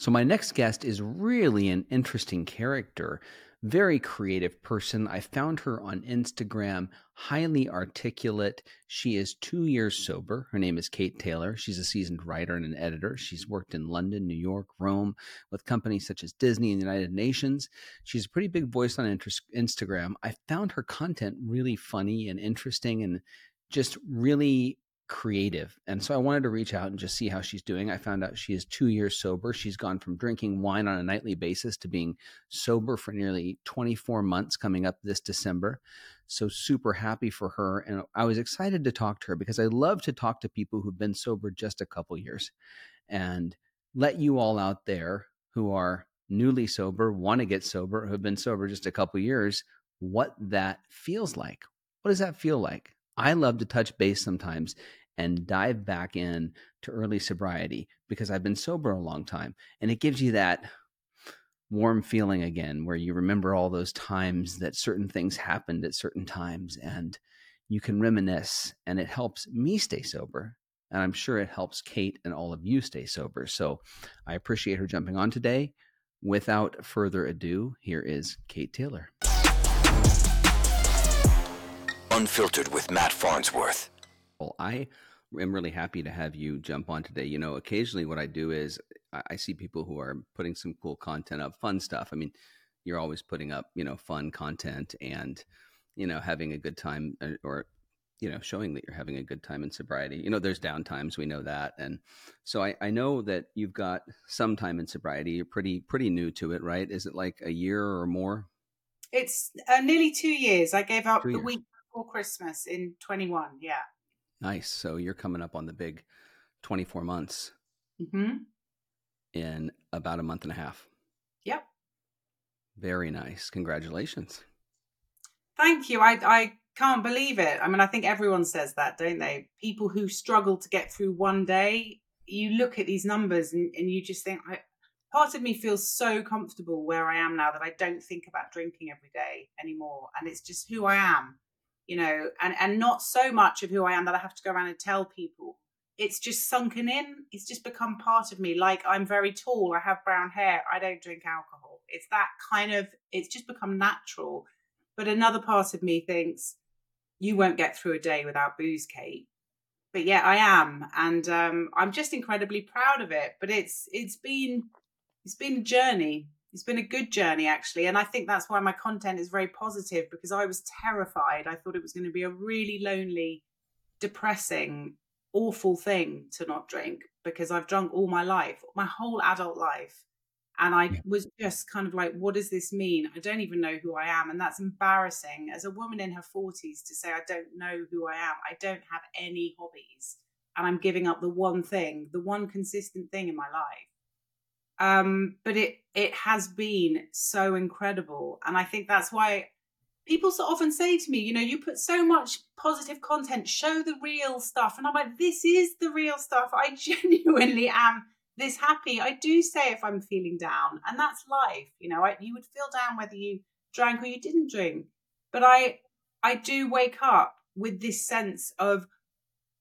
So, my next guest is really an interesting character, very creative person. I found her on Instagram, highly articulate. She is two years sober. Her name is Kate Taylor. She's a seasoned writer and an editor. She's worked in London, New York, Rome with companies such as Disney and the United Nations. She's a pretty big voice on Instagram. I found her content really funny and interesting and just really creative. And so I wanted to reach out and just see how she's doing. I found out she is two years sober. She's gone from drinking wine on a nightly basis to being sober for nearly 24 months coming up this December. So super happy for her. And I was excited to talk to her because I love to talk to people who've been sober just a couple years and let you all out there who are newly sober, want to get sober, who have been sober just a couple years, what that feels like. What does that feel like? I love to touch base sometimes and dive back in to early sobriety because I've been sober a long time. And it gives you that warm feeling again where you remember all those times that certain things happened at certain times and you can reminisce and it helps me stay sober. And I'm sure it helps Kate and all of you stay sober. So I appreciate her jumping on today. Without further ado, here is Kate Taylor. Unfiltered with Matt Farnsworth. Well, I am really happy to have you jump on today. You know, occasionally what I do is I see people who are putting some cool content up, fun stuff. I mean, you're always putting up, you know, fun content and, you know, having a good time uh, or, you know, showing that you're having a good time in sobriety. You know, there's down times, we know that. And so I, I know that you've got some time in sobriety. You're pretty, pretty new to it, right? Is it like a year or more? It's uh, nearly two years. I gave up the week before Christmas in 21. Yeah. Nice. So you're coming up on the big 24 months mm-hmm. in about a month and a half. Yep. Very nice. Congratulations. Thank you. I, I can't believe it. I mean, I think everyone says that, don't they? People who struggle to get through one day, you look at these numbers and, and you just think, I, part of me feels so comfortable where I am now that I don't think about drinking every day anymore. And it's just who I am you know, and and not so much of who I am that I have to go around and tell people. It's just sunken in. It's just become part of me. Like I'm very tall. I have brown hair. I don't drink alcohol. It's that kind of. It's just become natural. But another part of me thinks you won't get through a day without booze, Kate. But yeah, I am, and um, I'm just incredibly proud of it. But it's it's been it's been a journey it's been a good journey actually and i think that's why my content is very positive because i was terrified. I thought it was going to be a really lonely depressing awful thing to not drink because i've drunk all my life my whole adult life and i yeah. was just kind of like what does this mean? I don't even know who i am and that's embarrassing. As a woman in her 40s to say i don't know who i am. I don't have any hobbies and i'm giving up the one thing the one consistent thing in my life um, but it it has been so incredible, and I think that's why people so often say to me, you know, you put so much positive content, show the real stuff, and I'm like, this is the real stuff. I genuinely am this happy. I do say if I'm feeling down, and that's life. You know, I, you would feel down whether you drank or you didn't drink, but I I do wake up with this sense of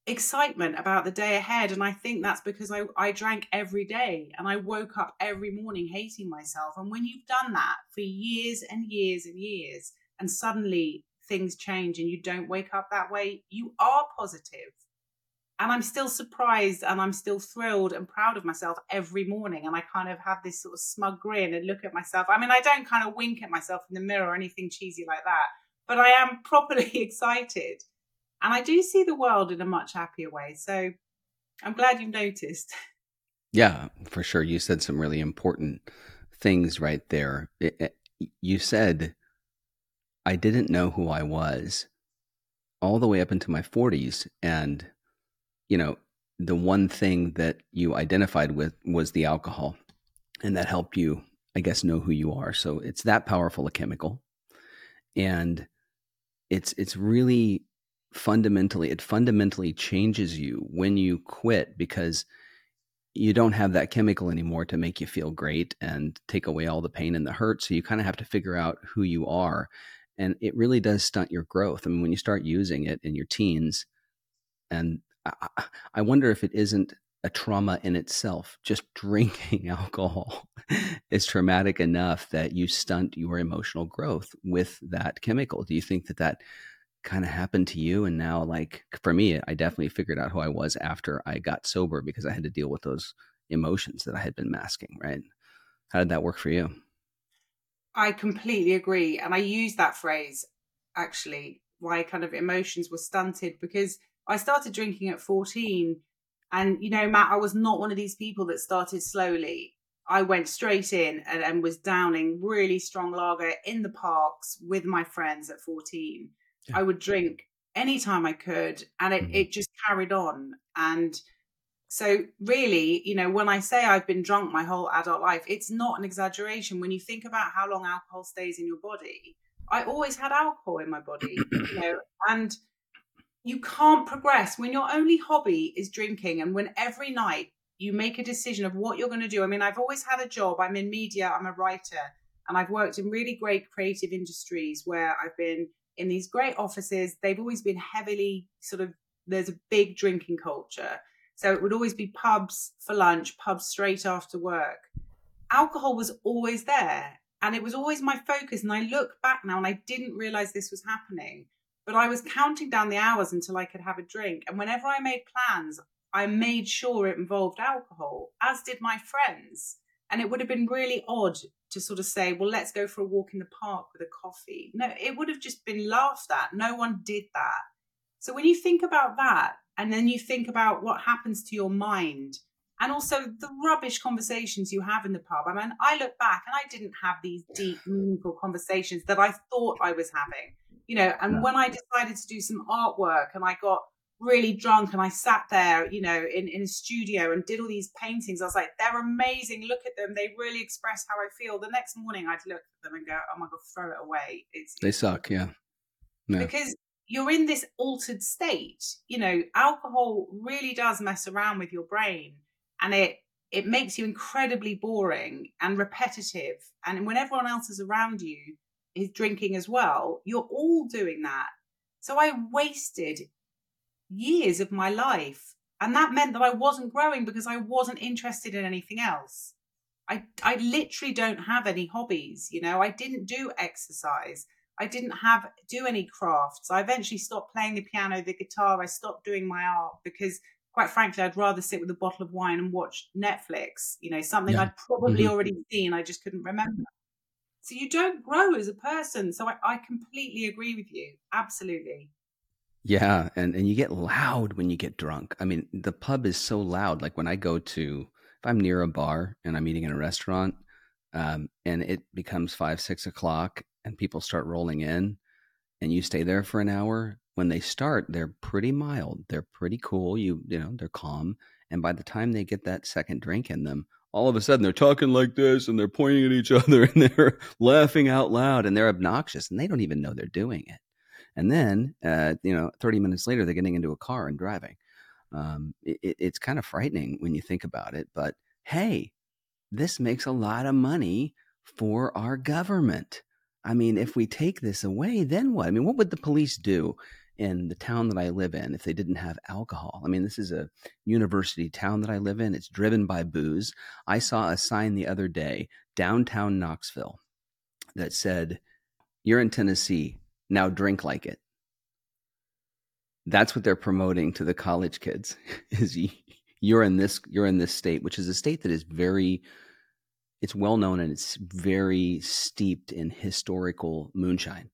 excitement about the day ahead. And I think that's because I, I drank every day and I woke up every morning hating myself. And when you've done that for years and years and years, and suddenly things change and you don't wake up that way, you are positive. And I'm still surprised and I'm still thrilled and proud of myself every morning. And I kind of have this sort of smug grin and look at myself. I mean, I don't kind of wink at myself in the mirror or anything cheesy like that, but I am properly excited and I do see the world in a much happier way. So I'm glad you've noticed. Yeah, for sure. You said some really important things right there. It, it, you said, I didn't know who I was all the way up into my 40s. And, you know, the one thing that you identified with was the alcohol. And that helped you, I guess, know who you are. So it's that powerful a chemical. And it's it's really fundamentally it fundamentally changes you when you quit because you don't have that chemical anymore to make you feel great and take away all the pain and the hurt so you kind of have to figure out who you are and it really does stunt your growth i mean when you start using it in your teens and I, I wonder if it isn't a trauma in itself. Just drinking alcohol is traumatic enough that you stunt your emotional growth with that chemical. Do you think that that kind of happened to you? And now, like for me, I definitely figured out who I was after I got sober because I had to deal with those emotions that I had been masking, right? How did that work for you? I completely agree. And I use that phrase actually, why kind of emotions were stunted because I started drinking at 14 and, you know, Matt, I was not one of these people that started slowly. I went straight in and, and was downing really strong lager in the parks with my friends at 14. Yeah. I would drink anytime I could, and it, mm-hmm. it just carried on. And so, really, you know, when I say I've been drunk my whole adult life, it's not an exaggeration. When you think about how long alcohol stays in your body, I always had alcohol in my body, you know, and you can't progress when your only hobby is drinking and when every night you make a decision of what you're going to do. I mean, I've always had a job. I'm in media, I'm a writer, and I've worked in really great creative industries where I've been in these great offices. They've always been heavily sort of, there's a big drinking culture. So it would always be pubs for lunch, pubs straight after work. Alcohol was always there and it was always my focus. And I look back now and I didn't realize this was happening but I was counting down the hours until I could have a drink. And whenever I made plans, I made sure it involved alcohol, as did my friends. And it would have been really odd to sort of say, well, let's go for a walk in the park with a coffee. No, it would have just been laughed at. No one did that. So when you think about that, and then you think about what happens to your mind, and also the rubbish conversations you have in the pub. I mean, I look back and I didn't have these deep, meaningful conversations that I thought I was having you know and when i decided to do some artwork and i got really drunk and i sat there you know in, in a studio and did all these paintings. I was like they're amazing. Look at them. They really express how i feel. The next morning i'd look at them and go oh my god throw it away. It's they suck yeah. Because you're in this altered state. You know alcohol really does mess around with your brain and it it makes you incredibly boring and repetitive. And when everyone else is around you is drinking as well. You're all doing that. So I wasted years of my life. And that meant that I wasn't growing because I wasn't interested in anything else. I, I literally don't have any hobbies. You know, I didn't do exercise. I didn't have do any crafts. I eventually stopped playing the piano, the guitar. I stopped doing my art because, quite frankly, I'd rather sit with a bottle of wine and watch Netflix. You know, something yeah. I'd probably mm-hmm. already seen. I just couldn't remember. So you don't grow as a person. So I, I completely agree with you. Absolutely. Yeah, and and you get loud when you get drunk. I mean, the pub is so loud. Like when I go to, if I'm near a bar and I'm eating in a restaurant, um, and it becomes five, six o'clock, and people start rolling in, and you stay there for an hour. When they start, they're pretty mild. They're pretty cool. You you know, they're calm. And by the time they get that second drink in them, all of a sudden they're talking like this and they're pointing at each other and they're laughing out loud and they're obnoxious and they don't even know they're doing it. And then, uh, you know, 30 minutes later, they're getting into a car and driving. Um, it, it's kind of frightening when you think about it. But hey, this makes a lot of money for our government. I mean, if we take this away, then what? I mean, what would the police do in the town that I live in if they didn't have alcohol. I mean, this is a university town that I live in. It's driven by booze. I saw a sign the other day downtown Knoxville that said, You're in Tennessee, now drink like it. That's what they're promoting to the college kids is you're in this you're in this state, which is a state that is very it's well known and it's very steeped in historical moonshine.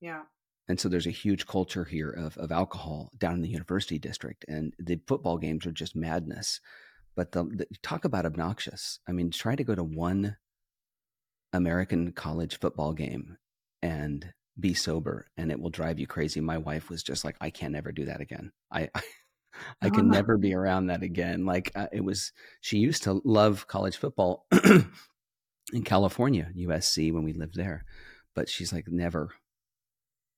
Yeah and so there's a huge culture here of, of alcohol down in the university district and the football games are just madness but the, the, talk about obnoxious i mean try to go to one american college football game and be sober and it will drive you crazy my wife was just like i can't never do that again i i, I can never be around that again like uh, it was she used to love college football in california usc when we lived there but she's like never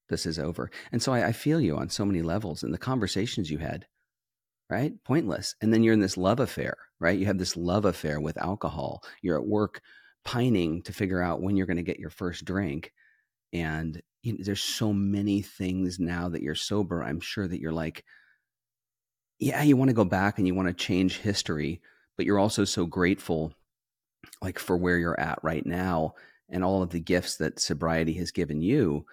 this is over. And so I, I feel you on so many levels and the conversations you had, right? Pointless. And then you're in this love affair, right? You have this love affair with alcohol. You're at work pining to figure out when you're going to get your first drink. And you know, there's so many things now that you're sober. I'm sure that you're like, yeah, you want to go back and you want to change history, but you're also so grateful like for where you're at right now and all of the gifts that sobriety has given you.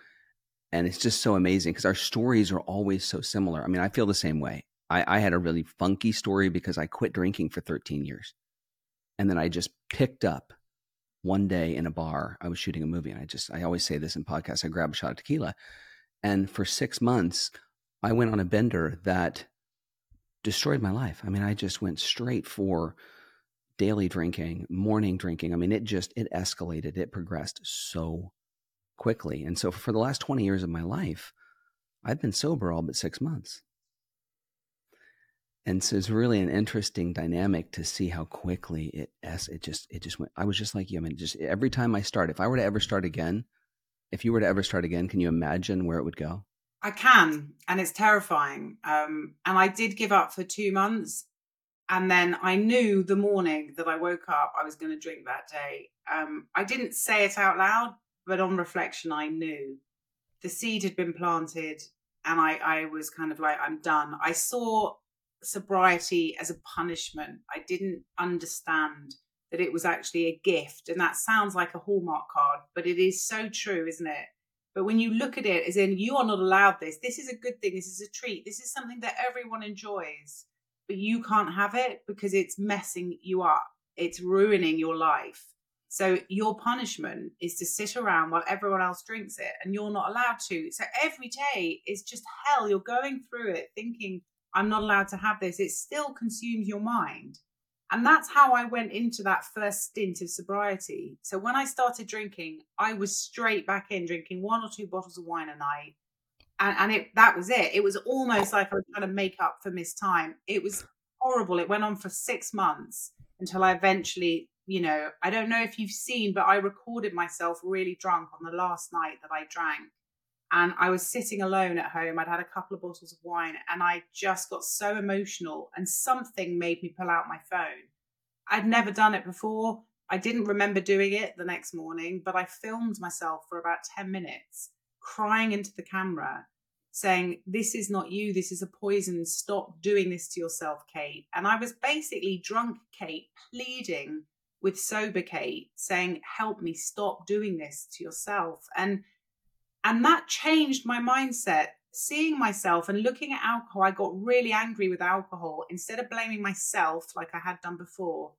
And it's just so amazing because our stories are always so similar. I mean, I feel the same way. I, I had a really funky story because I quit drinking for 13 years. And then I just picked up one day in a bar. I was shooting a movie and I just, I always say this in podcasts, I grabbed a shot of tequila. And for six months, I went on a bender that destroyed my life. I mean, I just went straight for daily drinking, morning drinking. I mean, it just it escalated. It progressed so quickly. And so for the last 20 years of my life, I've been sober all but 6 months. And so it's really an interesting dynamic to see how quickly it it just it just went I was just like you. I mean, just every time I start, if I were to ever start again, if you were to ever start again, can you imagine where it would go? I can, and it's terrifying. Um, and I did give up for two months, and then I knew the morning that I woke up, I was going to drink that day. Um, I didn't say it out loud, but on reflection, I knew the seed had been planted, and I, I was kind of like, I'm done. I saw sobriety as a punishment. I didn't understand that it was actually a gift. And that sounds like a Hallmark card, but it is so true, isn't it? But when you look at it as in, you are not allowed this, this is a good thing, this is a treat, this is something that everyone enjoys but you can't have it because it's messing you up. It's ruining your life. So your punishment is to sit around while everyone else drinks it and you're not allowed to. So every day is just hell. You're going through it thinking, I'm not allowed to have this. It still consumes your mind. And that's how I went into that first stint of sobriety. So when I started drinking, I was straight back in drinking one or two bottles of wine a night, and, and it that was it. It was almost like I was trying to make up for missed time. It was horrible. It went on for six months until I eventually, you know, I don't know if you've seen, but I recorded myself really drunk on the last night that I drank. And I was sitting alone at home. I'd had a couple of bottles of wine and I just got so emotional and something made me pull out my phone. I'd never done it before. I didn't remember doing it the next morning, but I filmed myself for about 10 minutes crying into the camera saying, This is not you, this is a poison, stop doing this to yourself, Kate. And I was basically drunk Kate pleading with sober Kate, saying, Help me, stop doing this to yourself. And and that changed my mindset. Seeing myself and looking at alcohol, I got really angry with alcohol. Instead of blaming myself like I had done before,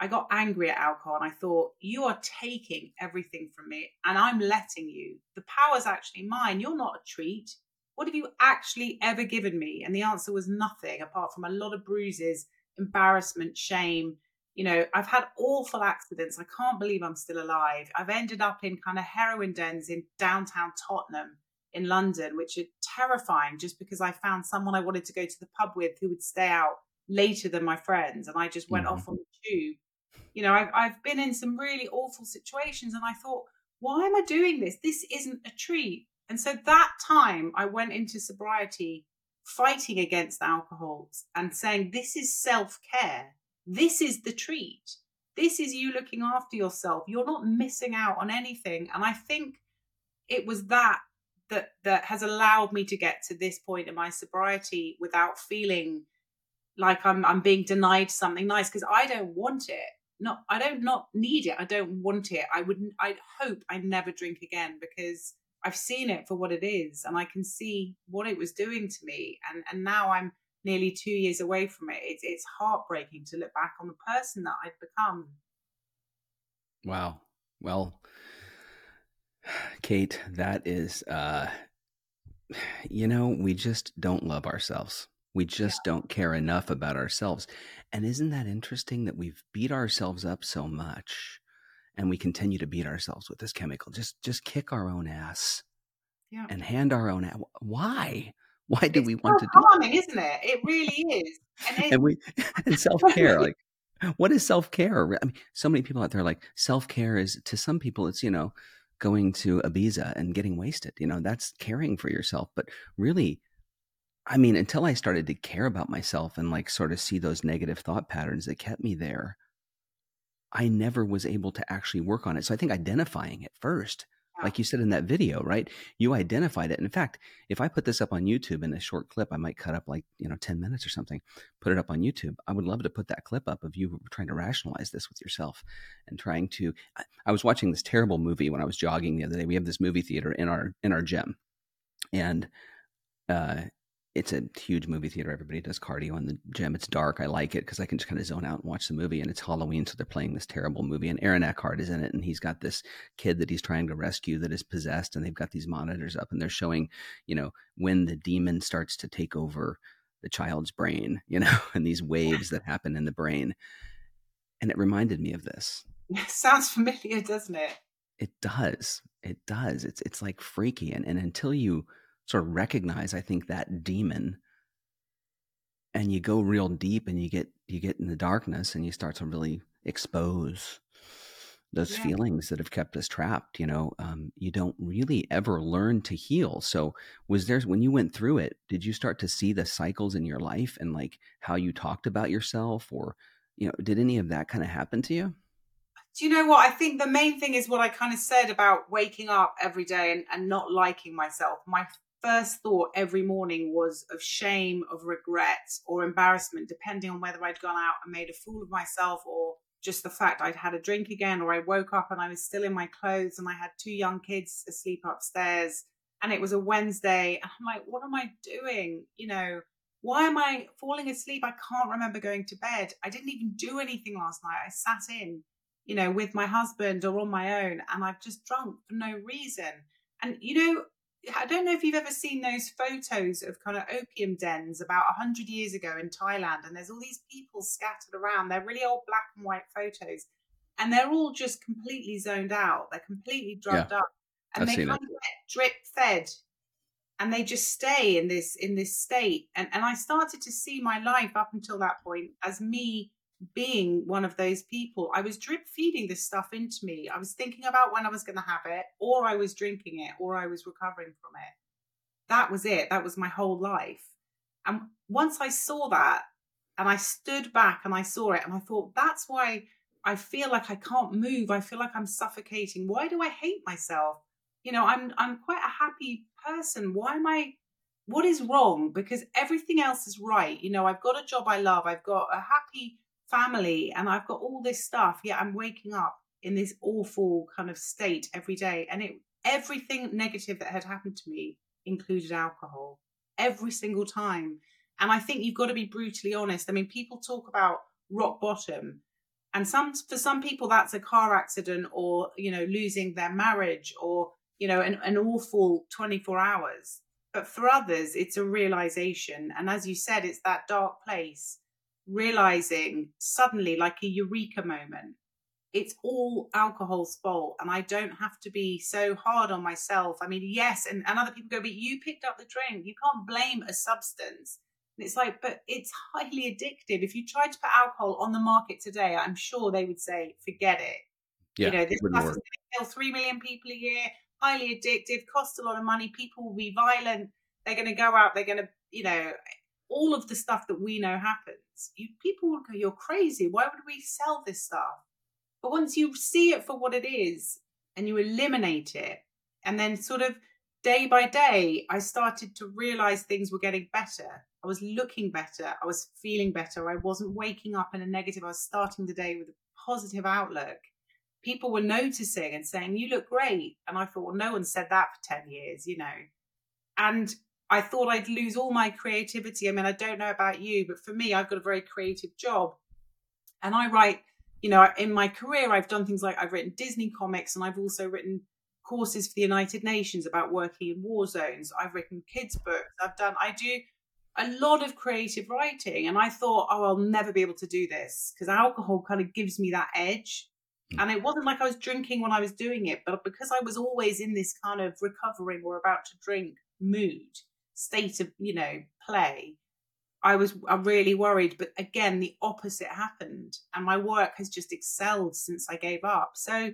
I got angry at alcohol and I thought, you are taking everything from me and I'm letting you. The power's actually mine. You're not a treat. What have you actually ever given me? And the answer was nothing apart from a lot of bruises, embarrassment, shame. You know, I've had awful accidents. I can't believe I'm still alive. I've ended up in kind of heroin dens in downtown Tottenham in London, which are terrifying just because I found someone I wanted to go to the pub with who would stay out later than my friends. And I just went mm-hmm. off on the tube you know, I've, I've been in some really awful situations and I thought, why am I doing this? This isn't a treat. And so that time I went into sobriety fighting against alcohol and saying, this is self care. This is the treat. This is you looking after yourself. You're not missing out on anything. And I think it was that that that has allowed me to get to this point in my sobriety without feeling like I'm I'm being denied something nice because I don't want it not I don't not need it. I don't want it. I wouldn't I hope I never drink again because I've seen it for what it is and I can see what it was doing to me and and now I'm nearly 2 years away from it. It's it's heartbreaking to look back on the person that I've become. Wow. Well, Kate, that is uh you know, we just don't love ourselves. We just yeah. don't care enough about ourselves. And isn't that interesting that we've beat ourselves up so much and we continue to beat ourselves with this chemical? Just just kick our own ass. Yeah. And hand our own ass. Why? Why do it's we want to do harming, isn't it? It really is. And, and we and self-care like what is self-care? I mean, so many people out there like self-care is to some people it's, you know, going to Ibiza and getting wasted. You know, that's caring for yourself, but really I mean, until I started to care about myself and like sort of see those negative thought patterns that kept me there, I never was able to actually work on it. So I think identifying it first like you said in that video, right? You identified it. And in fact, if I put this up on YouTube in a short clip, I might cut up like, you know, 10 minutes or something, put it up on YouTube. I would love to put that clip up of you trying to rationalize this with yourself and trying to I, I was watching this terrible movie when I was jogging the other day. We have this movie theater in our in our gym. And uh it's a huge movie theater. Everybody does cardio in the gym. It's dark. I like it because I can just kind of zone out and watch the movie. And it's Halloween, so they're playing this terrible movie. And Aaron Eckhart is in it, and he's got this kid that he's trying to rescue that is possessed. And they've got these monitors up, and they're showing, you know, when the demon starts to take over the child's brain, you know, and these waves that happen in the brain. And it reminded me of this. It sounds familiar, doesn't it? It does. It does. It's it's like freaky. And and until you sort of recognize, I think, that demon. And you go real deep and you get you get in the darkness and you start to really expose those yeah. feelings that have kept us trapped you know um, you don't really ever learn to heal. So was there when you went through it did you start to see the cycles in your life and like how you talked about yourself or you know did any of that kind of happen to you? Do you know what? I think the main thing is what i kind of said about waking up every day and, and not liking myself. My first thought every morning was of shame, of regret, or embarrassment, depending on whether I'd gone out and made a fool of myself or just the fact I'd had a drink again, or I woke up and I was still in my clothes and I had two young kids asleep upstairs and it was a Wednesday. And I'm like, what am I doing? You know, why am I falling asleep? I can't remember going to bed. I didn't even do anything last night. I sat in, you know, with my husband or on my own and I've just drunk for no reason. And, you know, I don't know if you've ever seen those photos of kind of opium dens about 100 years ago in Thailand, and there's all these people scattered around. They're really old black and white photos, and they're all just completely zoned out. They're completely drugged yeah, up, and I've they kind it. of get drip fed, and they just stay in this in this state. And and I started to see my life up until that point as me being one of those people. I was drip feeding this stuff into me. I was thinking about when I was going to have it, or I was drinking it, or I was recovering from it. That was it. That was my whole life. And once I saw that, and I stood back and I saw it, and I thought, that's why I feel like I can't move. I feel like I'm suffocating. Why do I hate myself? You know, I'm I'm quite a happy person. Why am I what is wrong? Because everything else is right. You know, I've got a job I love. I've got a happy family and I've got all this stuff. Yet I'm waking up in this awful kind of state every day. And it everything negative that had happened to me included alcohol every single time. And I think you've got to be brutally honest. I mean, people talk about rock bottom. And some for some people that's a car accident or, you know, losing their marriage or, you know, an, an awful 24 hours. But for others, it's a realization. And as you said, it's that dark place realizing suddenly, like a eureka moment, it's all alcohol's fault and I don't have to be so hard on myself. I mean, yes, and, and other people go, but you picked up the drink. You can't blame a substance. And it's like, but it's highly addictive. If you tried to put alcohol on the market today, I'm sure they would say, forget it. Yeah, you know, this stuff is going to kill three million people a year, highly addictive, costs a lot of money. People will be violent. They're going to go out. They're going to, you know, all of the stuff that we know happens you, people would go, You're crazy. Why would we sell this stuff? But once you see it for what it is and you eliminate it, and then sort of day by day, I started to realize things were getting better. I was looking better. I was feeling better. I wasn't waking up in a negative. I was starting the day with a positive outlook. People were noticing and saying, You look great. And I thought, Well, no one said that for 10 years, you know. And I thought I'd lose all my creativity. I mean, I don't know about you, but for me, I've got a very creative job. And I write, you know, in my career, I've done things like I've written Disney comics and I've also written courses for the United Nations about working in war zones. I've written kids' books. I've done, I do a lot of creative writing. And I thought, oh, I'll never be able to do this because alcohol kind of gives me that edge. Hmm. And it wasn't like I was drinking when I was doing it, but because I was always in this kind of recovering or about to drink mood, state of you know play i was i'm really worried but again the opposite happened and my work has just excelled since i gave up. So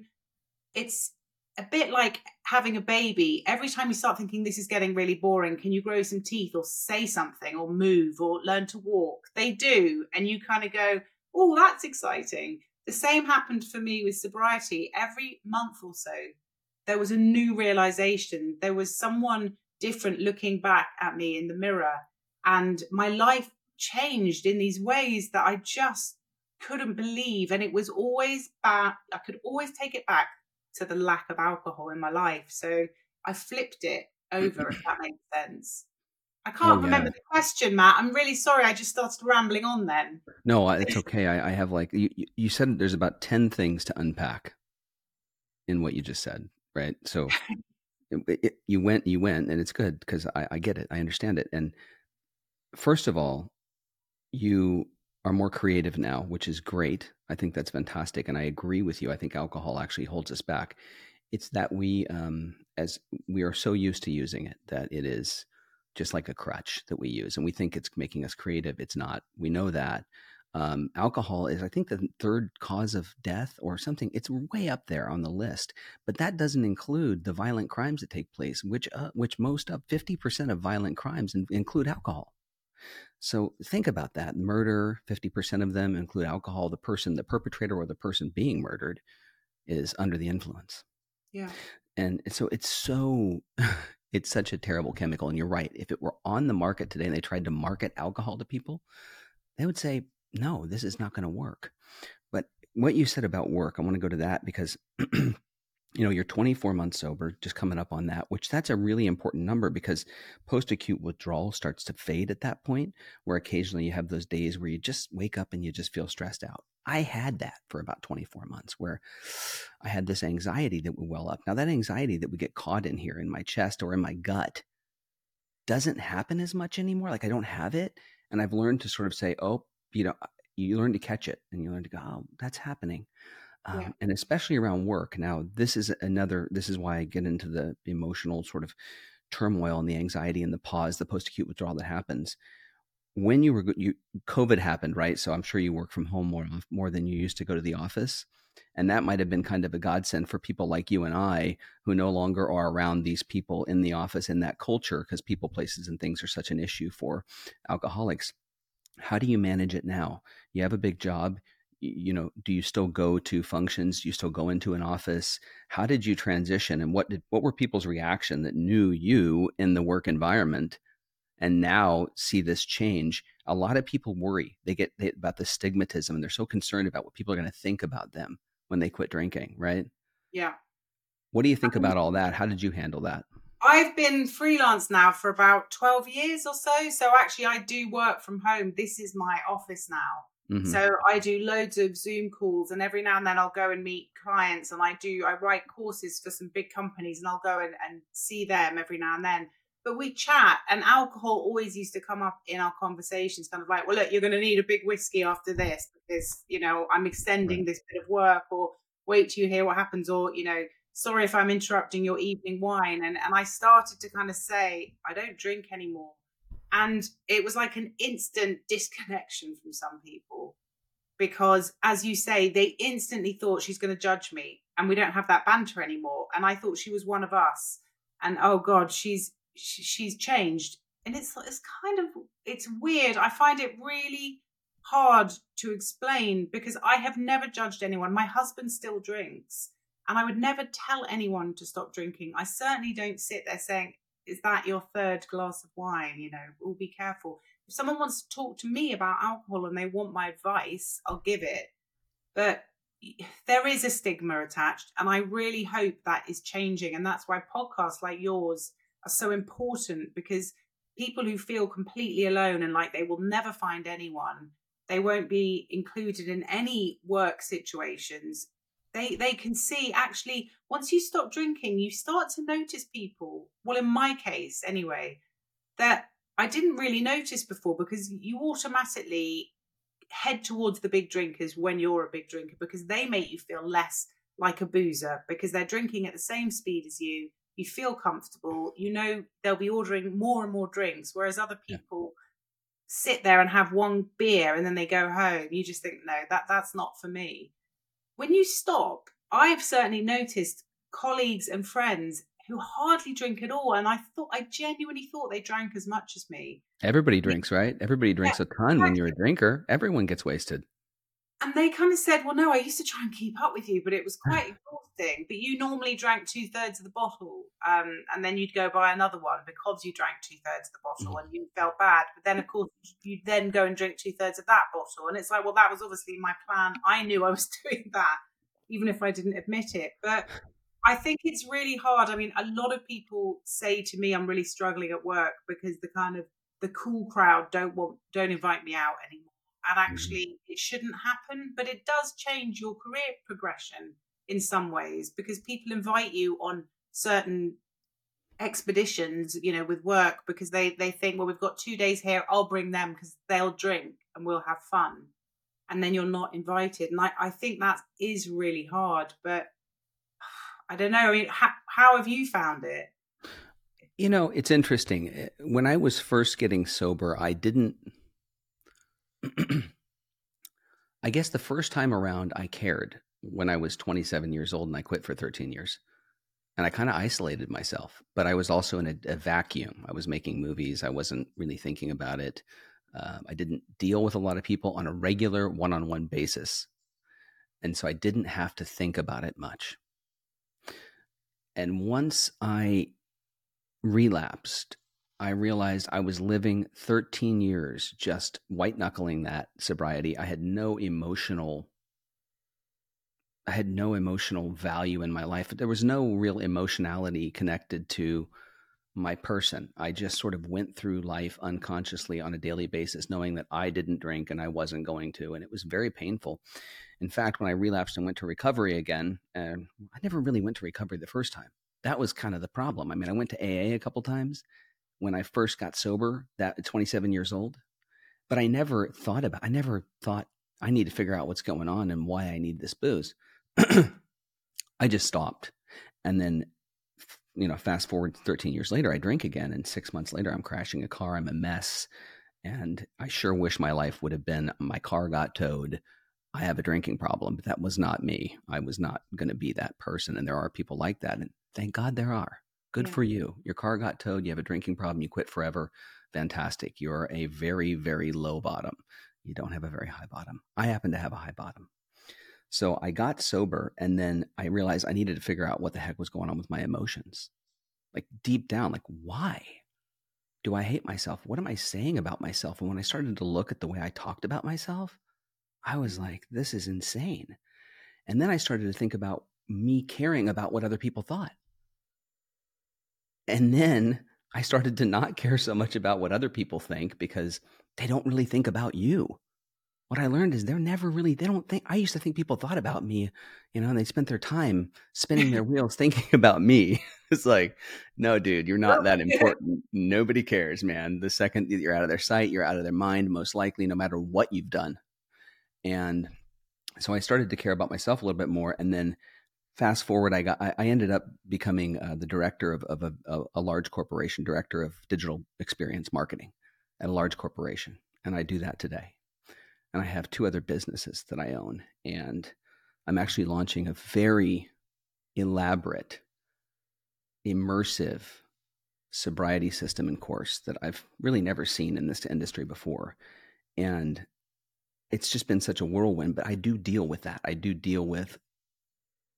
it's a bit like having a baby. Every time you start thinking this is getting really boring can you grow some teeth or say something or move or learn to walk? They do and you kind of go oh that's exciting. The same happened for me with sobriety. Every month or so there was a new realization. There was someone different looking back at me in the mirror. And my life changed in these ways that I just couldn't believe. And it was always back, I could always take it back to the lack of alcohol in my life. So I flipped it over, if that makes sense. I can't oh, yeah. remember the question, Matt. I'm really sorry. I just started rambling on then. No, it's okay. I, I have like you. You said there's about ten things to unpack in what you just said, right? So it, it, you went, you went, and it's good because I, I get it. I understand it. And first of all, you are more creative now, which is great. I think that's fantastic, and I agree with you. I think alcohol actually holds us back. It's that we, um, as we are so used to using it, that it is just like a crutch that we use and we think it's making us creative it's not we know that um, alcohol is i think the third cause of death or something it's way up there on the list but that doesn't include the violent crimes that take place which uh, which most up 50% of violent crimes in, include alcohol so think about that murder 50% of them include alcohol the person the perpetrator or the person being murdered is under the influence yeah and so it's so it's such a terrible chemical. And you're right. If it were on the market today and they tried to market alcohol to people, they would say, no, this is not going to work. But what you said about work, I want to go to that because you know you're 24 months sober just coming up on that which that's a really important number because post acute withdrawal starts to fade at that point where occasionally you have those days where you just wake up and you just feel stressed out i had that for about 24 months where i had this anxiety that would well up now that anxiety that would get caught in here in my chest or in my gut doesn't happen as much anymore like i don't have it and i've learned to sort of say oh you know you learn to catch it and you learn to go oh that's happening um, yeah. and especially around work. Now, this is another. This is why I get into the emotional sort of turmoil and the anxiety and the pause, the post-acute withdrawal that happens when you were you COVID happened, right? So I'm sure you work from home more more than you used to go to the office. And that might have been kind of a godsend for people like you and I who no longer are around these people in the office in that culture because people, places, and things are such an issue for alcoholics. How do you manage it now? You have a big job you know do you still go to functions? Do you still go into an office? How did you transition and what did what were people's reaction that knew you in the work environment and now see this change? A lot of people worry. They get they, about the stigmatism and they're so concerned about what people are going to think about them when they quit drinking right? Yeah. What do you think um about all that? How did you handle that I've been freelance now for about 12 years or so. So actually, I do work from home. This is my office now. Mm-hmm. So I do loads of Zoom calls, and every now and then I'll go and meet clients, and I do I write courses for some big companies, and I'll go and, and see them every now and then. But we chat, and alcohol always used to come up in our conversations, kind of like, well, look, you're going to need a big whiskey after this because you know I'm extending right. this bit of work, or wait till you hear what happens, or you know, sorry if I'm interrupting your evening wine, and and I started to kind of say, I don't drink anymore and it was like an instant disconnection from some people because, as you say, they instantly thought she's going to judge me and we don't have that banter anymore. And I thought she was one of us. And oh God, she's she's changed. And it's it's kind of it's weird. I find it really hard to explain because I have never judged anyone. My husband still drinks, and I would never tell anyone to stop drinking. I certainly don't sit there saying, is that your third glass of wine? You know, we'll be careful. If someone wants to talk to me about alcohol and they want my advice, I'll give it. But there is a stigma attached, and I really hope that is changing. And that's why podcasts like yours are so important because people who feel completely alone and like they will never find anyone, they won't be included in any work situations they they can see actually once you stop drinking you start to notice people. Well in my case anyway that i didn't really notice before because you automatically head towards the big drinkers when you're a big drinker because they make you feel less like a boozer because they're drinking at the same speed as you. You feel comfortable. You know they'll be ordering more and more drinks whereas other people yeah. sit there and have one beer and then they go home. You just think no that that's not for me when you stop, I've certainly noticed colleagues and friends who hardly drink at all. And I thought, I genuinely thought they drank as much as me. Everybody drinks, right? Everybody drinks yeah, a ton when you're a drinker. Everyone gets wasted. And they kind of said, well, no, I used to try and keep up with you, but it was quite thing, but you normally drank two thirds of the bottle, um, and then you'd go buy another one because you drank two thirds of the bottle mm. and you felt bad. But then, of course, you'd then go and drink two thirds of that bottle, and it's like, well, that was obviously my plan. I knew I was doing that, even if I didn't admit it. But I think it's really hard. I mean, a lot of people say to me, "I'm really struggling at work because the kind of the cool crowd don't want don't invite me out anymore." And mm. actually, it shouldn't happen, but it does change your career progression in some ways because people invite you on certain expeditions, you know, with work because they they think, well, we've got two days here. I'll bring them because they'll drink and we'll have fun, and then you're not invited. And I, I think that is really hard, but I don't know. I mean, how, how have you found it? You know, it's interesting. Eh, when I was first getting sober, I didn't. I guess the first time around, I cared when I was 27 years old and I quit for 13 years. And I kind of isolated myself, but I was also in a, a, vacuum. I was making movies. I wasn't really thinking about it. Uh, I didn't deal with a lot of people on a regular one on one basis. And so I didn't have to think about it much. And once I relapsed, I realized I was living 13 years just white knuckling that sobriety. I had no emotional I had no emotional value in my life. There was no real emotionality connected to my person. I just sort of went through life unconsciously on a daily basis, knowing that I didn't drink and I wasn't going to. And it was very painful. In fact, when I relapsed and went to recovery again, uh, I never really went to recovery the first time. That was kind of the problem. I mean, I went to AA a couple times when I first got sober, that 27 years old, but I never thought about. I never thought I need to figure out what's going on and why I need this booze. I just stopped. And then, you know, fast forward 13 years later, I drink again. And six months later, I'm crashing a car. I'm a mess. And I sure wish my life would have been my car got towed. I have a drinking problem, but that was not me. I was not going to be that person. And there are people like that. And thank God there are. Good yeah. for you. Your car got towed. You have a drinking problem. You quit forever. Fantastic. You're a very, very low bottom. You don't have a very high bottom. I happen to have a high bottom. So I got sober and then I realized I needed to figure out what the heck was going on with my emotions. Like deep down, like why do I hate myself? What am I saying about myself? And when I started to look at the way I talked about myself, I was like, this is insane. And then I started to think about me caring about what other people thought. And then I started to not care so much about what other people think because they don't really think about you what I learned is they're never really, they don't think, I used to think people thought about me, you know, and they spent their time spinning their wheels thinking about me. It's like, no, dude, you're not that important. Nobody cares, man. The second you're out of their sight, you're out of their mind, most likely, no matter what you've done. And so I started to care about myself a little bit more. And then fast forward, I got, I, I ended up becoming uh, the director of, of a, a large corporation, director of digital experience marketing at a large corporation. And I do that today and I have two other businesses that I own. And I'm actually launching a very elaborate, immersive sobriety system and course that I've really never seen in this industry before. And it's just been such a whirlwind, but I do deal with that. I do deal with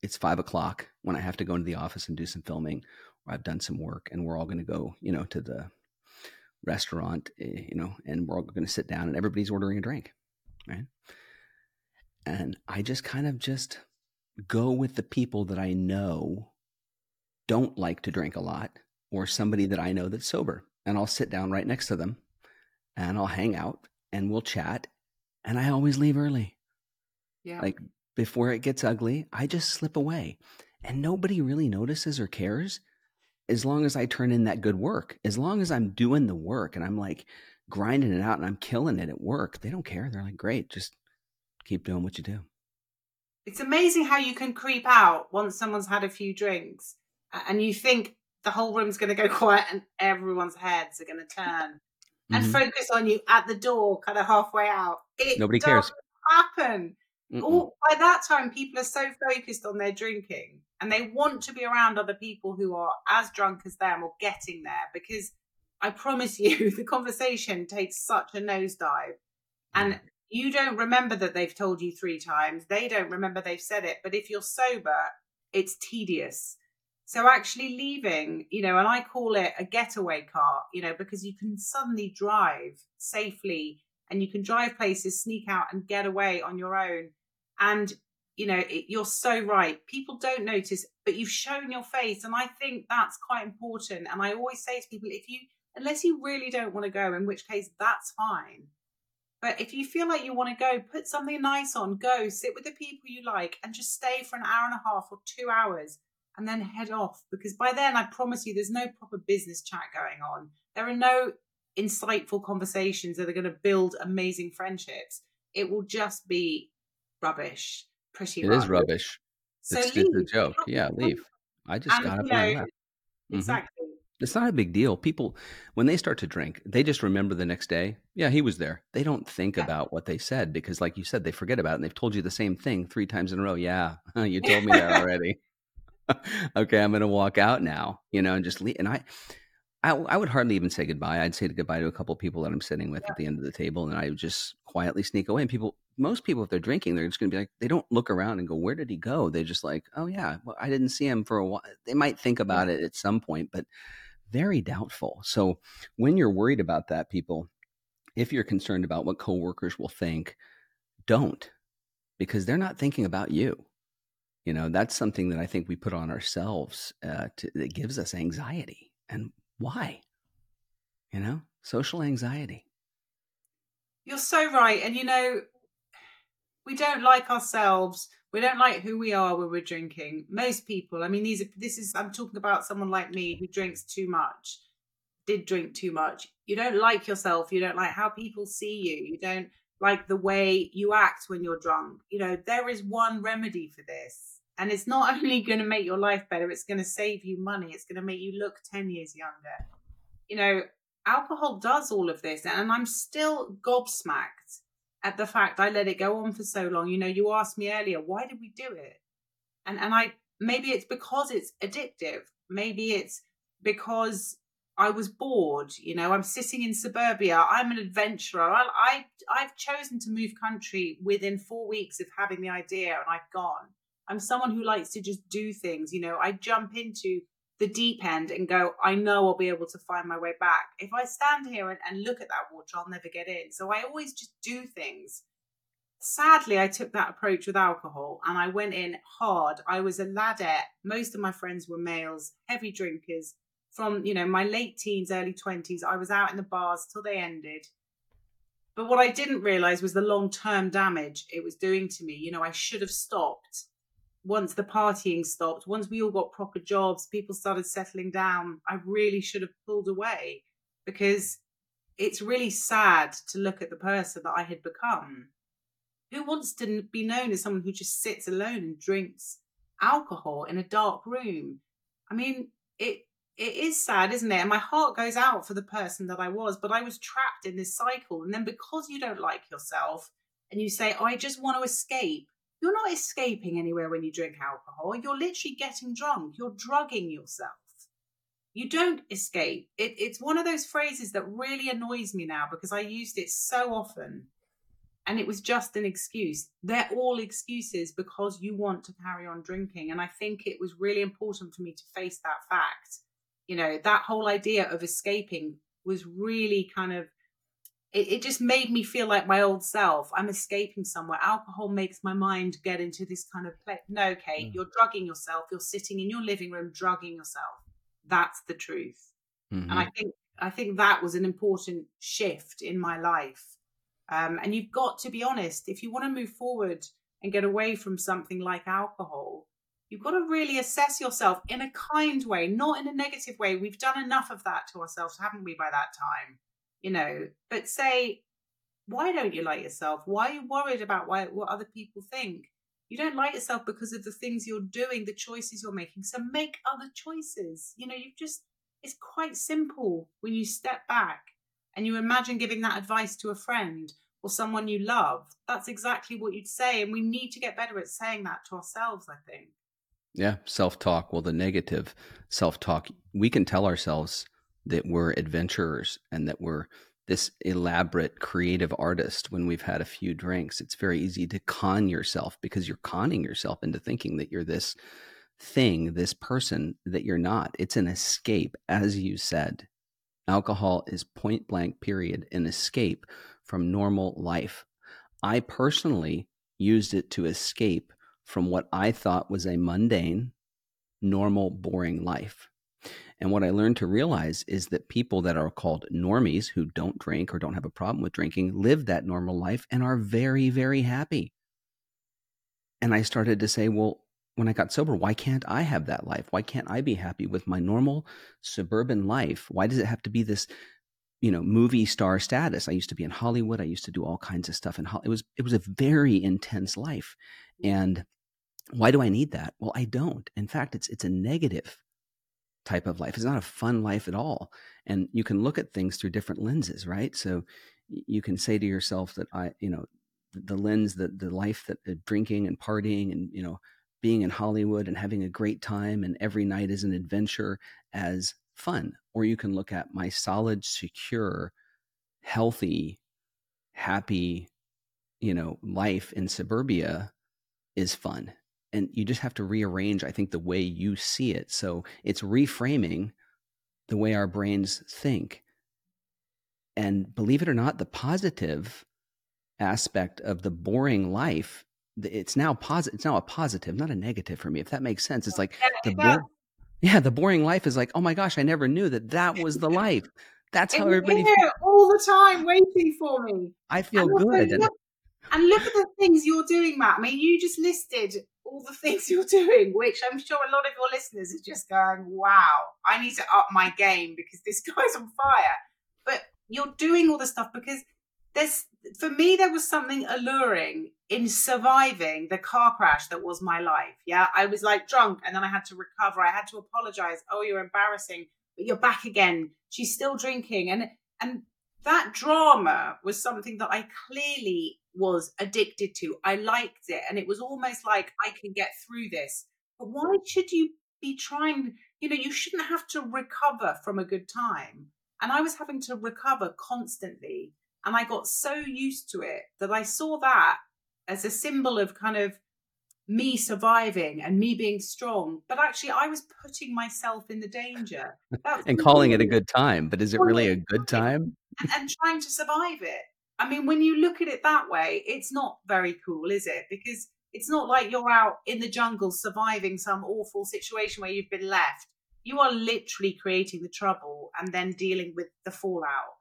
it's five o'clock when I have to go into the office and do some filming, or I've done some work, and we're all going to go, you know, to the restaurant, eh, you know, and we're all going to sit down and everybody's ordering a drink right? And I just kind of just go with the people that I know don't like to drink a lot or somebody that I know that's sober. And I'll sit down right next to them and I'll hang out and we'll chat. And I always leave early. Yeah. Like before it gets ugly, I just slip away. And nobody really notices or cares as long as I turn in that good work. As long as I'm doing the work and I'm like, grinding it out and I'm killing it at work, they don't care. They're like, great, just keep doing what you do. It's amazing how you can creep out once someone's had a few drinks and you think the whole room's going to go quiet and everyone's heads are going to turn mm-hmm. and focus on you at the door, kind of halfway out. It Nobody cares. Happen. All, oh, by that time, people are so focused on their drinking and they want to be around other people who are as drunk as them or getting there because I promise you, the conversation takes such a nosedive. And you don't remember that they've told you three times. They don't remember they've said it. But if you're sober, it's tedious. So actually leaving, you know, and I call it a getaway car, you know, because you can suddenly drive safely and you can drive places, sneak out and get away on your own. And, you know, it, you're so right. People don't notice, but you've shown your face. And I think that's quite important. And I always say to people, if you, unless you really don't want to go, in which case that's fine. But if you feel like you want to go, put something nice on, go sit with the people you like and just stay for an hour and a half or two hours and then head off. Because by then, I promise you, there's no proper business chat going on. There are no insightful conversations that are going to build amazing friendships. It will just be rubbish. Pretty. It rubbish. is rubbish. So it's leave. just a joke. Yeah, leave. I just and, got up know, and left. Mm-hmm. Exactly. It's not a big deal. People, when they start to drink, they just remember the next day. Yeah, he was there. They don't think yeah. about what they said because, like you said, they forget about it and they've told you the same thing three times in a row. Yeah, you told me that already. okay, I'm going to walk out now, you know, and just leave. And I, I, I, would hardly even say goodbye. I'd say goodbye to a couple of people that I'm sitting with yeah. at the end of the table, and I would just quietly sneak away. And people, most people, if they're drinking, they're just going to be like, they don't look around and go, "Where did he go?" They just like, "Oh yeah, well, I didn't see him for a while." They might think about it at some point, but very doubtful. So when you're worried about that, people, if you're concerned about what coworkers will think, don't, because they're not thinking about you. You know, that's something that I think we put on ourselves uh, to, that gives us anxiety. And why? You know, social anxiety. You're so right. And, you know, we don't like ourselves. We don't like who we are when we're drinking. Most people, I mean, these are, this is, I'm talking about someone like me who drinks too much, did drink too much. You don't like yourself. You don't like how people see you. You don't like the way you act when you're drunk. You know, there is one remedy for this. And it's not only going to make your life better, it's going to save you money. It's going to make you look 10 years younger. You know, alcohol does all of this. And I'm still gobsmacked at the fact I let it go on for so long. You know, you asked me earlier, why did we do it? And and I maybe it's because it's addictive. Maybe it's because I was bored. You know, I'm sitting in suburbia. I'm an adventurer. I, I I've chosen to move country within four weeks of having the idea, and I've gone. I'm someone who likes to just do things. You know, I jump into the deep end and go, I know I'll be able to find my way back. If I stand here and, and look at that water, I'll never get in. So I always just do things. Sadly, I took that approach with alcohol and I went in hard. I was a ladette. Most of my friends were males, heavy drinkers. From, you know, my late teens, early 20s, I was out in the bars till they ended. But what I didn't realize was the long term damage it was doing to me. You know, I should have stopped once the partying stopped, once we all got proper jobs, people started settling down, I really should have pulled away because it's really sad to look at the person that I had become. Who wants to be known as someone who just sits alone and drinks alcohol in a dark room? I mean, it it is sad, isn't it? And my heart goes out for the person that I was, but I was trapped in this cycle. And then because you don't like yourself and you say, oh, I just want to escape, you're not escaping anywhere when you drink alcohol. You're literally getting drunk. You're drugging yourself. You don't escape. It, it's one of those phrases that really annoys me now because I used it so often and it was just an excuse. They're all excuses because you want to carry on drinking. And I think it was really important for me to face that fact. You know, that whole idea of escaping was really kind of it, it just made me feel like my old self. I'm escaping somewhere. Alcohol makes my mind get into this kind of place. No, Kate, mm. you're drugging yourself. You're sitting in your living room drugging yourself. That's the truth. Mm-hmm. And I mm-hmm. think I think that was an important shift in my life. Um, and you've got to be honest. If you want to move forward and get away from something like alcohol, you've got to really assess yourself in a kind way, not in a negative way. We've done enough of that to ourselves, haven't we, by that time? You know, but say, why don't you like yourself? Why are you worried about why, what other people think? You don't like yourself because of the things you're doing, the choices you're making. So make other choices. You know, you've just, it's quite simple when you step back and you imagine giving that advice to a friend or someone you love. That's exactly what you'd say. And we need to get better at saying that to ourselves, I think. Yeah, self talk. Well, the negative self talk, we can tell ourselves that we're adventurers and that we're this elaborate creative artist when we've had a few drinks. It's very easy to con yourself because you're conning yourself into thinking that you're this thing, this person that you're not. It's an escape, as you said. Alcohol is point blank, period, an escape from normal life. I personally used it to escape from what I thought was a mundane, normal, boring life. And what I learned to realize is that people that are called normies who don't drink or don't have a problem with drinking live that normal life and are very, very happy. And I started to say, well, when I got sober, why can't I have that life? Why can't I be happy with my normal suburban life? Why does it have to be this, you know, movie star status? I used to be in Hollywood. I used to do all kinds of stuff, and it was it was a very intense life. And why do I need that? Well, I don't. In fact, it's it's a negative type of life. It's not a fun life at all. And you can look at things through different lenses, right? So you can say to yourself that I, you know, the lens that the life that uh, drinking and partying and you know being in Hollywood and having a great time and every night is an adventure as fun. Or you can look at my solid, secure, healthy, happy, you know, life in suburbia is fun. And you just have to rearrange, I think, the way you see it. So it's reframing the way our brains think. And believe it or not, the positive aspect of the boring life it's now positive it's now a positive not a negative for me if that makes sense it's like the bo- yeah the boring life is like oh my gosh i never knew that that was the life that's how everybody feels. all the time waiting for me i feel and good look, and look at the things you're doing matt i mean you just listed all the things you're doing which i'm sure a lot of your listeners are just going wow i need to up my game because this guy's on fire. But you're doing all the stuff because there's for me there was something alluring in surviving the car crash that was my life yeah? I was like drunk and then i had to recover. I had to apologize. Oh you're embarrassing but you're back again. She's still drinking. And and that drama was something that i clearly was addicted to i liked it and it was almost like i can get through this but why should you be trying you know you shouldn't have to recover from a good time and i was having to recover constantly and I got so used to it that I saw that as a symbol of kind of me surviving and me being strong. But actually, I was putting myself in the danger. and calling it a good time. But is it really a good time? And, and trying to survive it. I mean, when you look at it that way, it's not very cool, is it? Because it's not like you're out in the jungle surviving some awful situation where you've been left. You are literally creating the trouble and then dealing with the fallout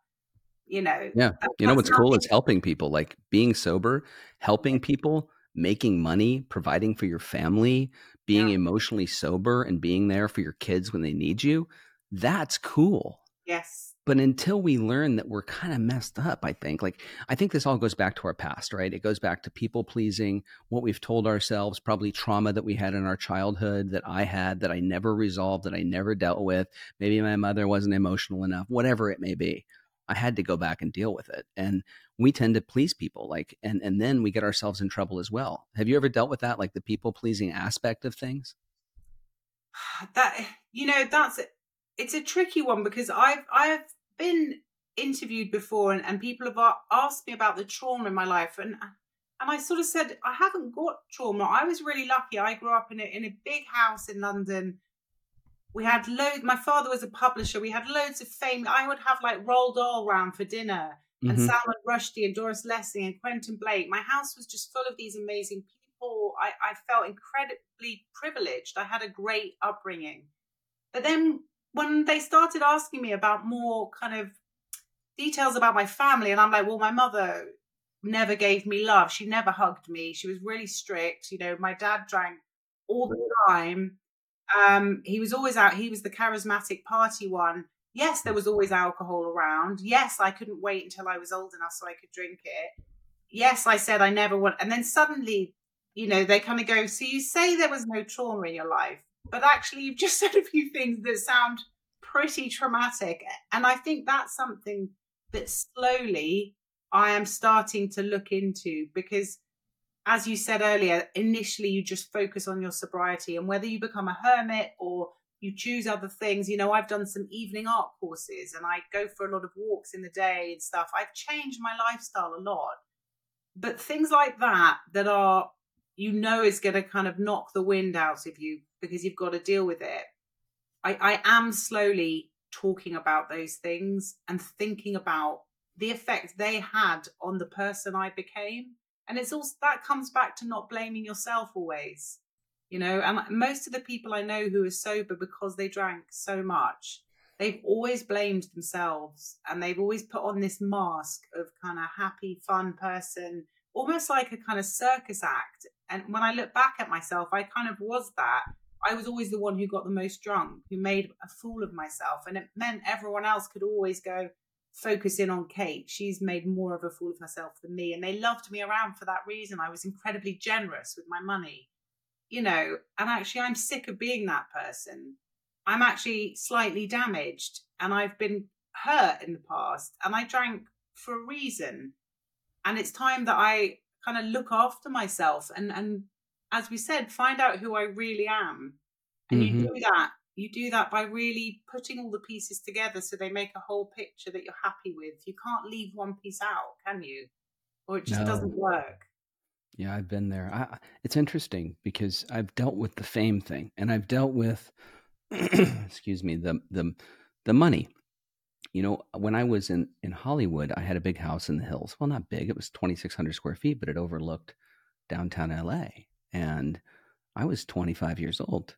you know yeah you know what's cool is helping people like being sober helping people making money providing for your family being yeah. emotionally sober and being there for your kids when they need you that's cool yes but until we learn that we're kind of messed up i think like i think this all goes back to our past right it goes back to people pleasing what we've told ourselves probably trauma that we had in our childhood that i had that i never resolved that i never dealt with maybe my mother wasn't emotional enough whatever it may be I had to go back and deal with it. And we tend to please people like and and then we get ourselves in trouble as well. Have you ever dealt with that like the people pleasing aspect of things? That you know that's it's a tricky one because I've I've been interviewed before and, and people have asked me about the trauma in my life and and I sort of said I haven't got trauma. I was really lucky. I grew up in a in a big house in London we had loads. My father was a publisher. We had loads of fame. I would have like Roald Dahl round for dinner, and mm-hmm. Salman Rushdie and Doris Lessing and Quentin Blake. My house was just full of these amazing people. I, I felt incredibly privileged. I had a great upbringing. But then when they started asking me about more kind of details about my family, and I'm like, well, my mother never gave me love. She never hugged me. She was really strict. You know, my dad drank all the time. Um, he was always out. He was the charismatic party one. Yes, there was always alcohol around. Yes, I couldn't wait until I was old enough so I could drink it. Yes, I said I never want. And then suddenly, you know, they kind of go, So you say there was no trauma in your life, but actually you've just said a few things that sound pretty traumatic. And I think that's something that slowly I am starting to look into because as you said earlier, initially you just focus on your sobriety and whether you become a hermit or you choose other things. You know, I've done some evening art courses and I go for a lot of walks in the day and stuff. I've changed my lifestyle a lot. But things like that, that are, you know is going to kind of knock the wind out of you because you've got to deal with it. I, I am slowly talking about those things and thinking about the effect they had on the person I became. And it's also that comes back to not blaming yourself always, you know. And most of the people I know who are sober because they drank so much, they've always blamed themselves and they've always put on this mask of kind of happy, fun person, almost like a kind of circus act. And when I look back at myself, I kind of was that. I was always the one who got the most drunk, who made a fool of myself. And it meant everyone else could always go, focus in on Kate. She's made more of a fool of herself than me. And they loved me around for that reason. I was incredibly generous with my money, you know, and actually, I'm sick of being that person. I'm actually slightly damaged and I've been hurt in the past and I drank for a reason. And it's time that I kind of look after myself and, and as we said, find out who I really am. And mm-hmm. you do that. You do that by really putting all the pieces together so they make a whole picture that you're happy with. You can't leave one piece out, can you? Or it just no. doesn't work. Yeah, I've been there. I, it's interesting because I've dealt with the fame thing, and I've dealt with, excuse me, the the the money. You know, when I was in in Hollywood, I had a big house in the hills. Well, not big; it was twenty six hundred square feet, but it overlooked downtown L.A and I was 25 years old.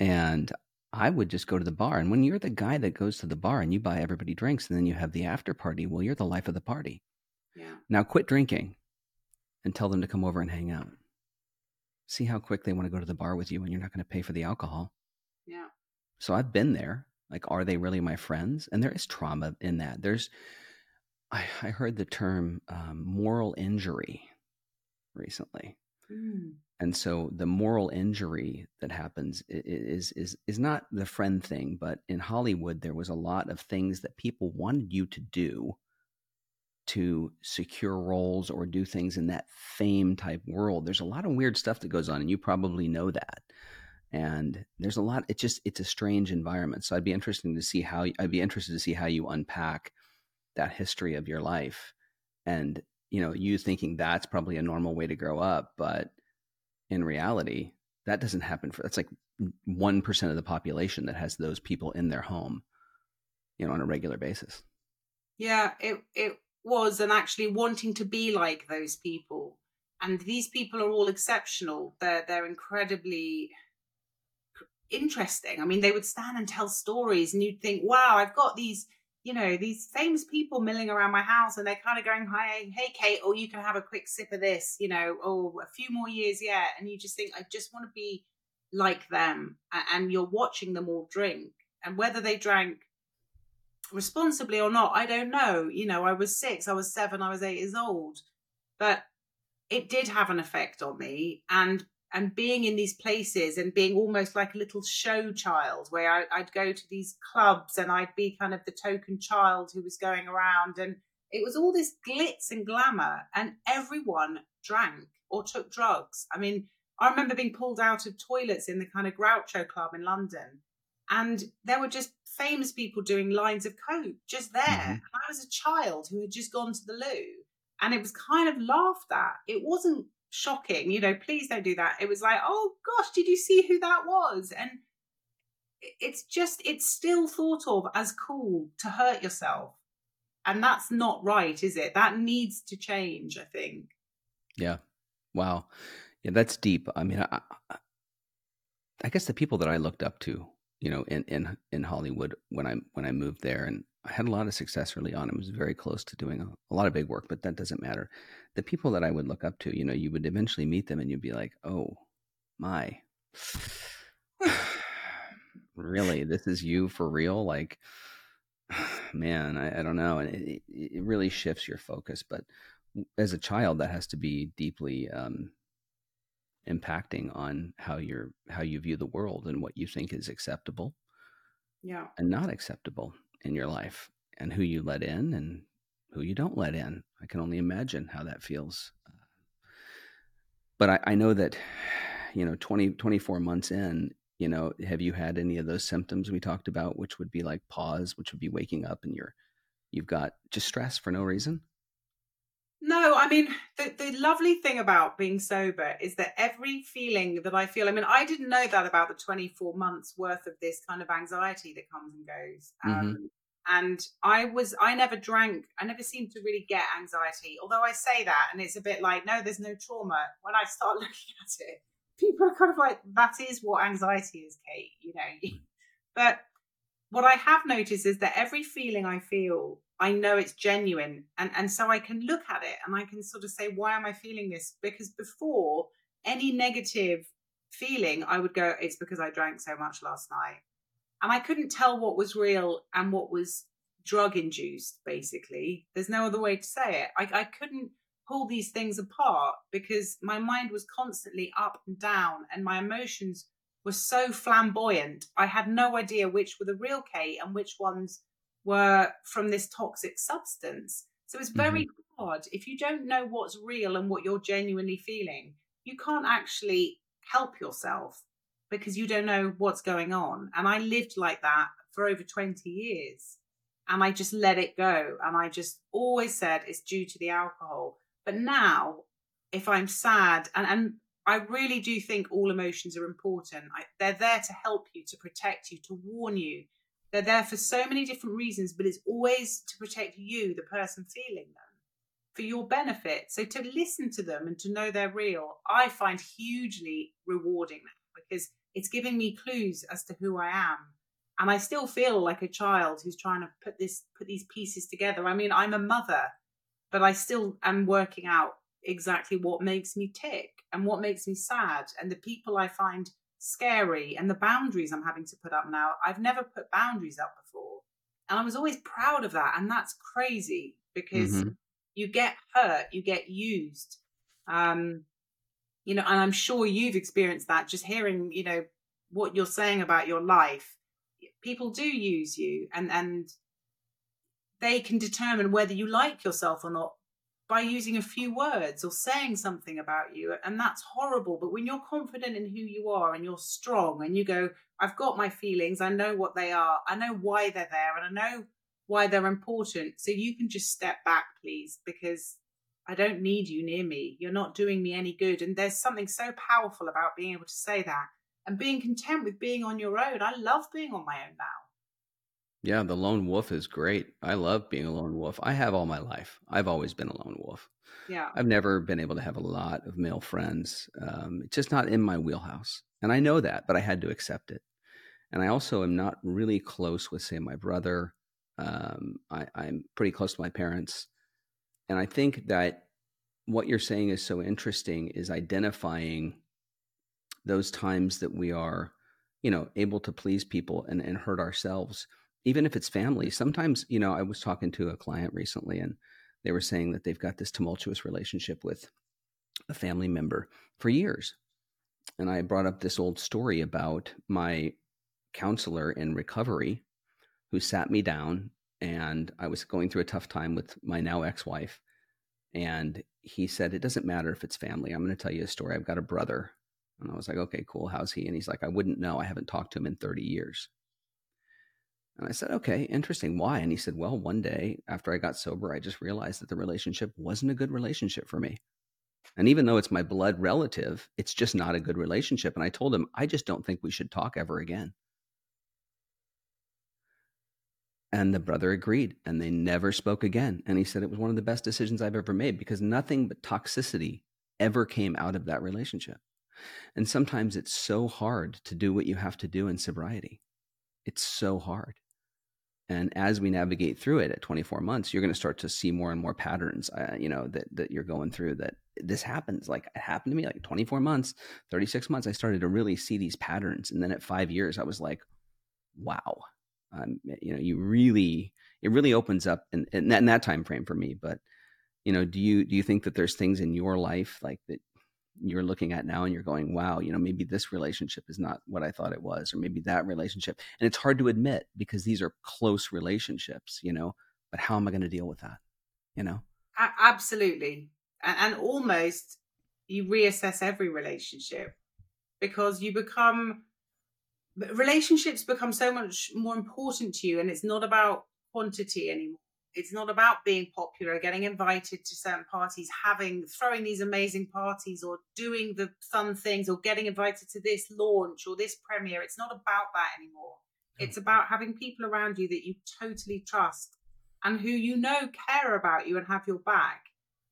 And I would just go to the bar. And when you're the guy that goes to the bar and you buy everybody drinks and then you have the after party, well, you're the life of the party. Yeah. Now quit drinking and tell them to come over and hang out. See how quick they want to go to the bar with you and you're not going to pay for the alcohol. Yeah. So I've been there. Like, are they really my friends? And there is trauma in that. There's, I, I heard the term um, moral injury recently. Mm. And so the moral injury that happens is is is not the friend thing, but in Hollywood there was a lot of things that people wanted you to do to secure roles or do things in that fame type world. There's a lot of weird stuff that goes on and you probably know that. And there's a lot it just it's a strange environment. So I'd be interested to see how I'd be interested to see how you unpack that history of your life and you know, you thinking that's probably a normal way to grow up, but in reality, that doesn't happen for that's like 1% of the population that has those people in their home, you know, on a regular basis. Yeah, it it was and actually wanting to be like those people. And these people are all exceptional. They're they're incredibly interesting. I mean, they would stand and tell stories and you'd think, "Wow, I've got these you know, these famous people milling around my house and they're kind of going, Hi, hey, Kate, or you can have a quick sip of this, you know, or a few more years yet. And you just think, I just want to be like them. And you're watching them all drink. And whether they drank responsibly or not, I don't know. You know, I was six, I was seven, I was eight years old. But it did have an effect on me. And and being in these places and being almost like a little show child where I, would go to these clubs and I'd be kind of the token child who was going around and it was all this glitz and glamour and everyone drank or took drugs. I mean, I remember being pulled out of toilets in the kind of Groucho Club in London and there were just famous people doing lines of coke just there. Mm-hmm. And I was a child who had just gone to the loo and it was kind of laughed at. It wasn't shocking. You know, please don't do that. It was like, oh gosh, did you see who that was? And it's just, it's still thought of as cool to hurt yourself. And that's not right, is it? That needs to change, I think. Yeah. Wow. Yeah, that's deep. I mean, I, I guess the people that I looked up to, you know, in, in, in Hollywood when I, when I moved there and I had a lot of success early on. I was very close to doing a, a, lot of big work, but that doesn't matter. The people that I would look up to, you know, you would eventually meet them and you'd be like, oh my, really? This is you for real? Like, man, I, I don't know. And it, it, really shifts your focus. But as a child, that has to be deeply um, impacting on how you're how you view the world and what you think is acceptable yeah and not acceptable in your life and who you let in and who you don't let in. I can only imagine how that feels. But I, I know that, you know, 20, 24 months in, you know, have you had any of those symptoms we talked about, which would be like pause, which would be waking up and you're, you've got just stress for no reason? No, I mean, the, the lovely thing about being sober is that every feeling that I feel, I mean, I didn't know that about the 24 months worth of this kind of anxiety that comes and goes. Mhm. Um, and I was, I never drank, I never seemed to really get anxiety. Although I say that, and it's a bit like, no, there's no trauma. When I start looking at it, people are kind of like, that is what anxiety is, Kate, you know. but what I have noticed is that every feeling I feel, I know it's genuine. And, and so I can look at it and I can sort of say, why am I feeling this? Because before any negative feeling, I would go, it's because I drank so much last night. And I couldn't tell what was real and what was drug induced, basically. There's no other way to say it. I, I couldn't pull these things apart because my mind was constantly up and down and my emotions were so flamboyant. I had no idea which were the real Kate and which ones were from this toxic substance. So it's very mm-hmm. hard. If you don't know what's real and what you're genuinely feeling, you can't actually help yourself because you don't know what's going on. And I lived like that for over 20 years. And I just let it go. And I just always said it's due to the alcohol. But now, if I'm sad, and, and I really do think all emotions are important, I, they're there to help you, to protect you, to warn you. They're there for so many different reasons, but it's always to protect you, the person feeling them, for your benefit. So to listen to them and to know they're real, I find hugely rewarding because it's giving me clues as to who I am. And I still feel like a child who's trying to put this put these pieces together. I mean, I'm a mother, but I still am working out exactly what makes me tick and what makes me sad and the people I find scary and the boundaries I'm having to put up now. I've never put boundaries up before. And I was always proud of that. And that's crazy because Mhm. you get hurt, you get used. Um, you know, and I'm sure you've experienced that just hearing, you know, what you're saying about your life. People do use you and and they can determine whether you like yourself or not by using a few words or saying something about you. And that's horrible. But when you're confident in who you are and you're strong and you go, I've got my feelings, I know what they are, I know why they're there, and I know why they're important. So you can just step back, please, because I don't need you near me. You're not doing me any good. And there's something so powerful about being able to say that and being content with being on your own. I love being on my own now. Yeah, the lone wolf is great. I love being a lone wolf. I have all my life. I've always been a lone wolf. Yeah. I've never been able to have a lot of male friends. Um, it's just not in my wheelhouse. And I know that, but I had to accept it. And I also am not really close with, say, my brother. Um, I, I'm pretty close to my parents. And I think that what you're saying is so interesting is identifying those times that we are, you know, able to please people and, and hurt ourselves, even if it's family. Sometimes, you know, I was talking to a client recently and they were saying that they've got this tumultuous relationship with a family member for years. And I brought up this old story about my counselor in recovery who sat me down and I was going through a tough time with my now ex wife. And he said, It doesn't matter if it's family. I'm going to tell you a story. I've got a brother. And I was like, Okay, cool. How's he? And he's like, I wouldn't know. I haven't talked to him in 30 years. And I said, Okay, interesting. Why? And he said, Well, one day after I got sober, I just realized that the relationship wasn't a good relationship for me. And even though it's my blood relative, it's just not a good relationship. And I told him, I just don't think we should talk ever again. And the brother agreed, and they never spoke again. And he said it was one of the best decisions I've ever made because nothing but toxicity ever came out of that relationship. And sometimes it's so hard to do what you have to do in sobriety. It's so hard. And as we navigate through it at 24 months, you're going to start to see more and more patterns, uh, you know, that, that you're going through that this happens. Like it happened to me like 24 months, 36 months. I started to really see these patterns. And then at five years, I was like, wow, um, you know, you really, it really opens up in, in, that, in that time frame for me. But, you know, do you, do you think that there's things in your life like that you're looking at now and you're going, wow, you know, maybe this relationship is not what I thought it was, or maybe that relationship. And it's hard to admit because these are close relationships, you know, but how am I going to deal with that? You know? Absolutely. And, and almost you reassess every relationship because you become, relationships become so much more important to you and it's not about quantity anymore. It's not about being popular, getting invited to certain parties, having throwing these amazing parties or doing the fun things or getting invited to this launch or this premiere. It's not about that anymore. It's about having people around you that you totally trust and who you know care about you and have your back.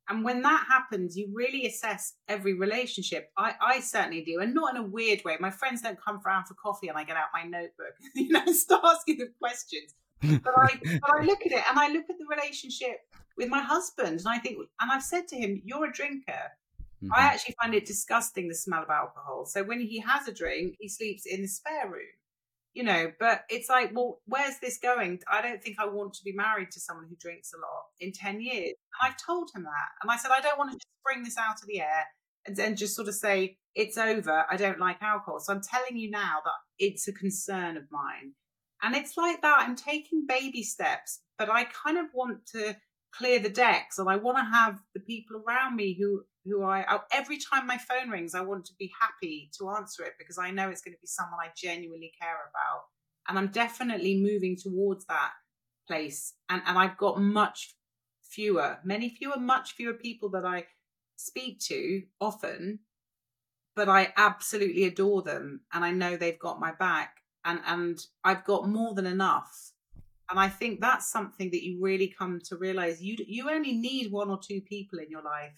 And when that happens, you really assess every relationship. I, I certainly do, and not in a weird way. My friends don't come around for coffee and I get out my notebook, you know, start asking them questions. But I, but I look at it and I look at the relationship with my husband, and I think, and I've said to him, "You're a drinker." Mm-hmm. I actually find it disgusting the smell of alcohol. So when he has a drink, he sleeps in the spare room you know, but it's like, well, where's this going? I don't think I want to be married to someone who drinks a lot in 10 years. And I've told him that. And I said, I don't want to just bring this out of the air and then just sort of say, it's over. I don't like alcohol. So I'm telling you now that it's a concern of mine. And it's like that. I'm taking baby steps, but I kind of want to clear the decks and I want to have the people around me who who I oh, every time my phone rings I want to be happy to answer it because I know it's going to be someone I genuinely care about and I'm definitely moving towards that place and and I've got much fewer many fewer much fewer people that I speak to often but I absolutely adore them and I know they've got my back and and I've got more than enough and I think that's something that you really come to realize. You you only need one or two people in your life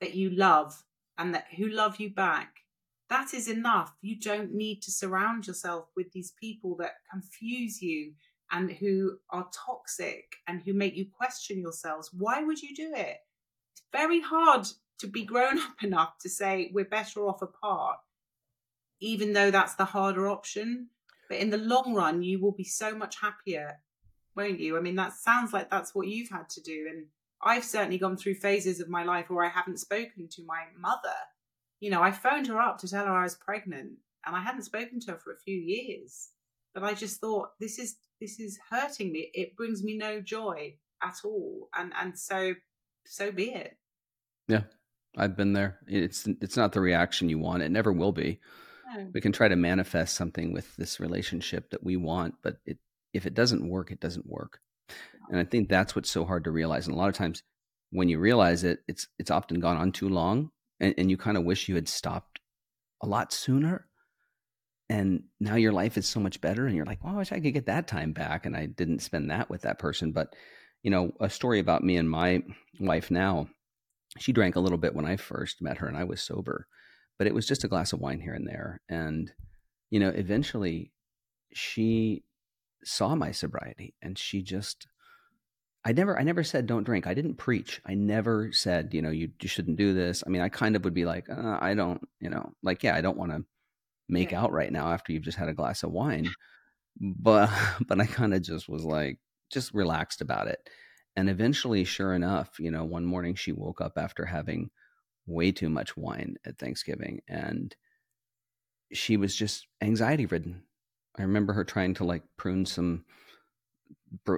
that you love and that who love you back. That is enough. You don't need to surround yourself with these people that confuse you and who are toxic and who make you question yourselves. Why would you do it? It's very hard to be grown up enough to say we're better off apart, even though that's the harder option. But in the long run, you will be so much happier won't you? I mean, that sounds like that's what you've had to do. And I've certainly gone through phases of my life where I haven't spoken to my mother. You know, I phoned her up to tell her I was pregnant and I hadn't spoken to her for a few years. But I just thought this is this is hurting me. It brings me no joy at all. And and so so be it. Yeah. I've been there. It's it's not the reaction you want. It never will be. No. We can try to manifest something with this relationship that we want, but it if it doesn't work, it doesn't work. And I think that's what's so hard to realize. And a lot of times when you realize it, it's it's often gone on too long and, and you kind of wish you had stopped a lot sooner. And now your life is so much better and you're like, well, I wish I could get that time back. And I didn't spend that with that person. But, you know, a story about me and my wife now, she drank a little bit when I first met her and I was sober, but it was just a glass of wine here and there. And, you know, eventually she saw my sobriety and she just I never I never said don't drink. I didn't preach. I never said, you know, you you shouldn't do this. I mean, I kind of would be like, uh, I don't, you know, like yeah, I don't want to make yeah. out right now after you've just had a glass of wine. But but I kind of just was like just relaxed about it. And eventually, sure enough, you know, one morning she woke up after having way too much wine at Thanksgiving and she was just anxiety ridden. I remember her trying to like prune some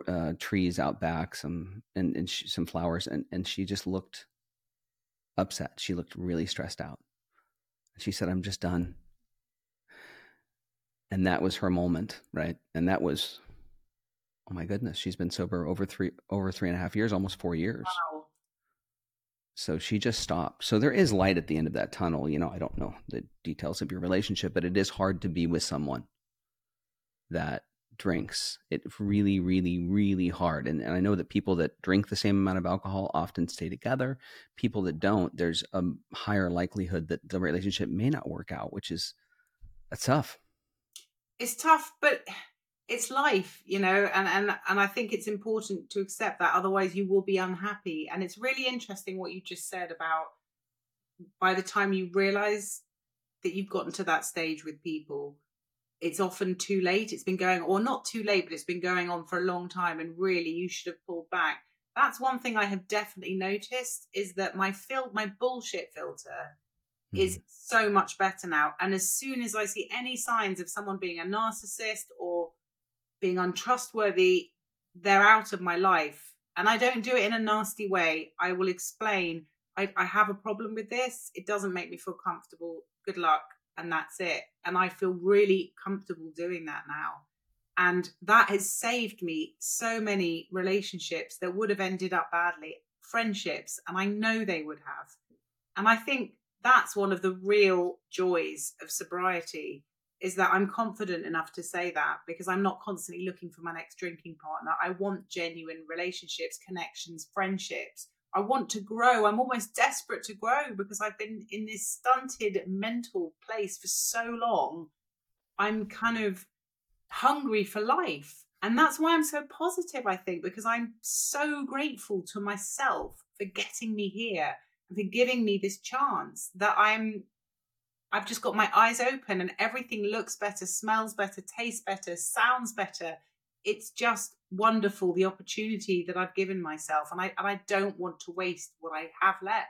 uh, trees out back, some and, and she, some flowers, and and she just looked upset. She looked really stressed out. She said, "I'm just done." And that was her moment, right? And that was, oh my goodness, she's been sober over three over three and a half years, almost four years. Wow. So she just stopped. So there is light at the end of that tunnel. You know, I don't know the details of your relationship, but it is hard to be with someone that drinks. It's really, really, really hard. And, and I know that people that drink the same amount of alcohol often stay together. People that don't, there's a higher likelihood that the relationship may not work out, which is that's tough. It's tough, but it's life, you know, and, and and I think it's important to accept that. Otherwise, you will be unhappy. And it's really interesting what you just said about by the time you realize that you've gotten to that stage with people it's often too late. It's been going, or not too late, but it's been going on for a long time, and really, you should have pulled back. That's one thing I have definitely noticed is that my fil- my bullshit filter is hmm. so much better now. And as soon as I see any signs of someone being a narcissist or being untrustworthy, they're out of my life. And I don't do it in a nasty way. I will explain. I, I have a problem with this. It doesn't make me feel comfortable. Good luck and that's it. And I feel really comfortable doing that now. And that has saved me so many relationships that would have ended up badly, friendships, and I know they would have. And I think that's one of the real joys of sobriety is that I'm confident enough to say that because I'm not constantly looking for my next drinking partner. I want genuine relationships, connections, friendships. I want to grow. I'm almost desperate to grow because I've been in this stunted mental place for so long. I'm kind of hungry for life. And that's why I'm so positive, I think, because I'm so grateful to myself for getting me here and for giving me this chance that I'm I've just got my eyes open and everything looks better, smells better, tastes better, sounds better. It's just wonderful the opportunity that I've given myself and I and I don't want to waste what I have left.